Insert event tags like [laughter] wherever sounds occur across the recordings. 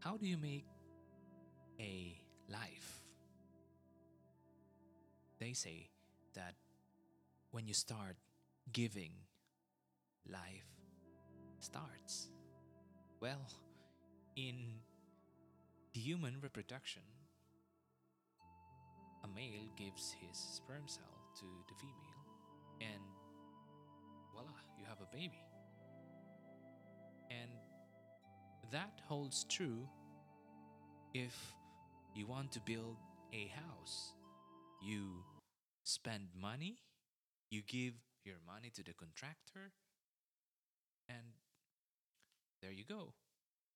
How do you make a life? They say that when you start giving, life starts. Well, in human reproduction, a male gives his sperm cell to the female, and voila, you have a baby. That holds true if you want to build a house. You spend money, you give your money to the contractor, and there you go.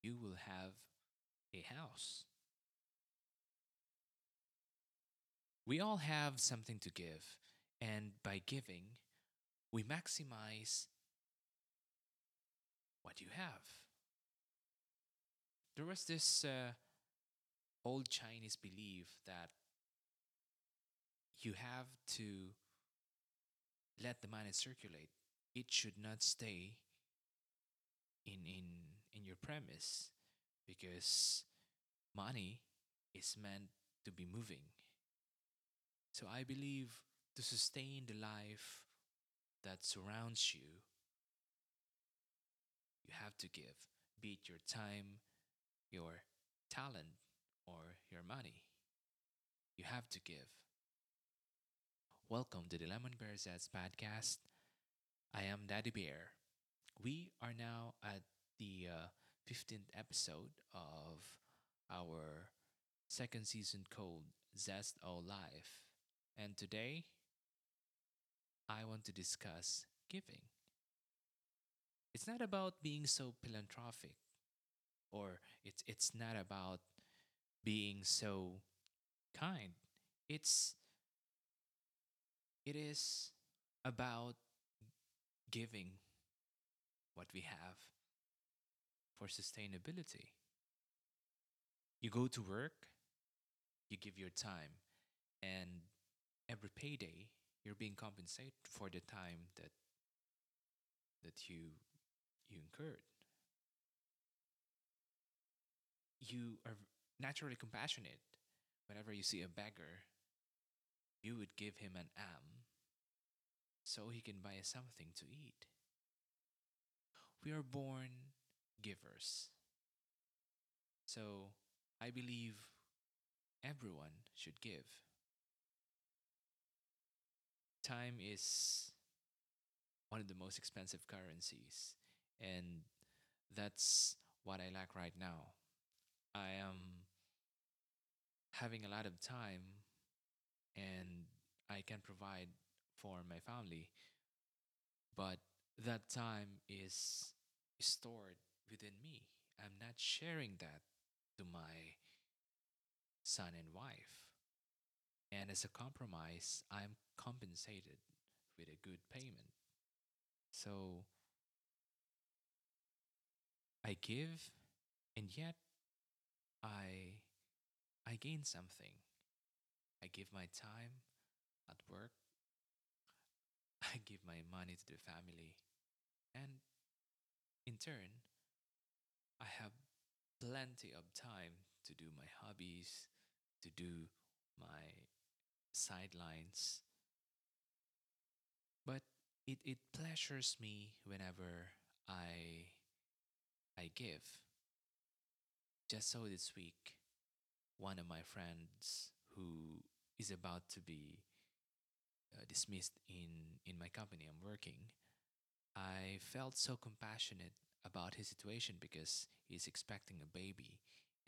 You will have a house. We all have something to give, and by giving, we maximize what you have. There was this uh, old Chinese belief that you have to let the money circulate. It should not stay in in in your premise because money is meant to be moving. So I believe to sustain the life that surrounds you, you have to give, be it your time, your talent, or your money. You have to give. Welcome to the Lemonbearzest podcast. I am Daddy Bear. We are now at the uh, 15th episode of our second season called Zest O Life. And today, I want to discuss giving. It's not about being so philanthropic, or it's, it's not about being so kind. It's it is about giving what we have for sustainability. You go to work, you give your time, and every payday you're being compensated for the time that that you you incurred. You are naturally compassionate. Whenever you see a beggar, you would give him an am so he can buy something to eat. We are born givers. So I believe everyone should give. Time is one of the most expensive currencies, and that's what I lack right now. I am having a lot of time and I can provide for my family, but that time is stored within me. I'm not sharing that to my son and wife. And as a compromise, I'm compensated with a good payment. So I give, and yet I I gain something. I give my time at work. [laughs] I give my money to the family. And in turn, I have plenty of time to do my hobbies, to do my sidelines. But it, it pleasures me whenever I I give. Just so this week, one of my friends who is about to be uh, dismissed in, in my company I'm working, I felt so compassionate about his situation because he's expecting a baby.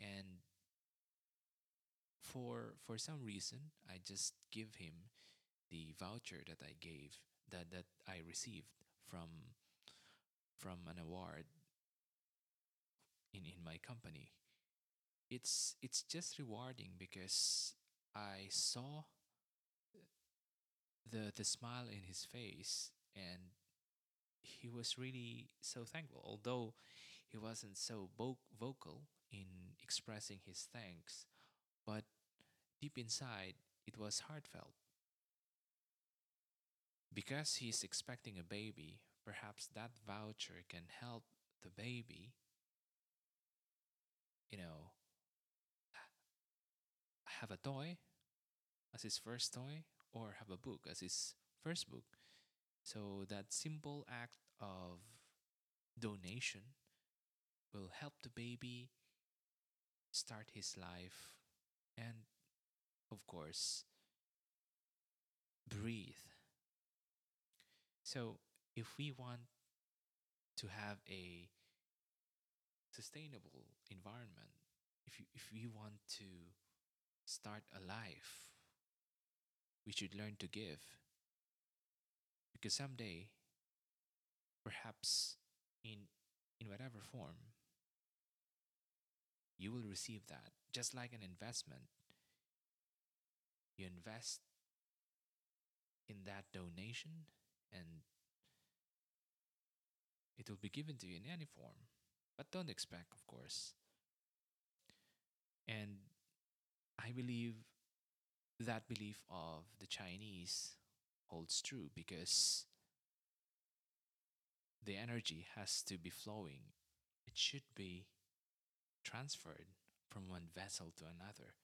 And for for some reason, I just give him the voucher that I gave that that I received from from an award in in my company it's it's just rewarding because I saw the the smile in his face and he was really so thankful although he wasn't so vocal in expressing his thanks but deep inside it was heartfelt. Because he's expecting a baby perhaps that voucher can help the baby you know have a toy as his first toy or have a book as his first book. So that simple act of donation will help the baby start his life and, of course, breathe. So, if we want to have a sustainable environment, if, you, if we want to start a life, we should learn to give. Because someday, perhaps in, in whatever form, you will receive that just like an investment. You invest in that donation and it will be given to you in any form. But don't expect, of course. And I believe that belief of the Chinese holds true because the energy has to be flowing. It should be transferred from one vessel to another.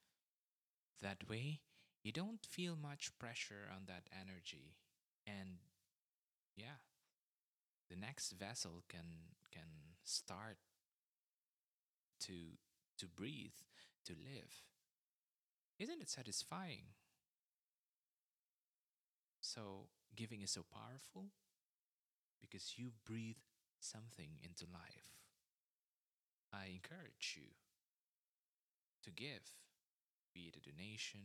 That way, you don't feel much pressure on that energy. And yeah, the next vessel can can start to to breathe, to live. Isn't it satisfying? So, giving is so powerful because you breathe something into life. I encourage you to give, be it a donation,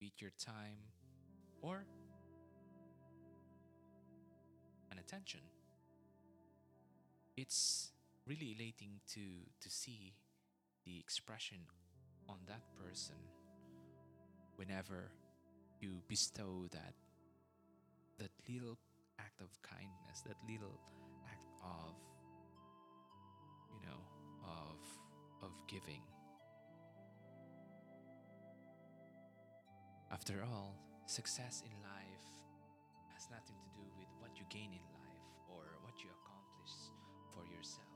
be it your time, or an attention. It's really elating to, to see the expression on that person whenever you bestow that that little act of kindness, that little act of you know of of giving. After all, success in life has nothing to do with what you gain in life or what you accomplish for yourself.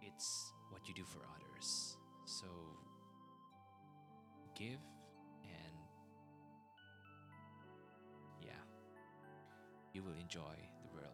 It's what you do for others. So give you will enjoy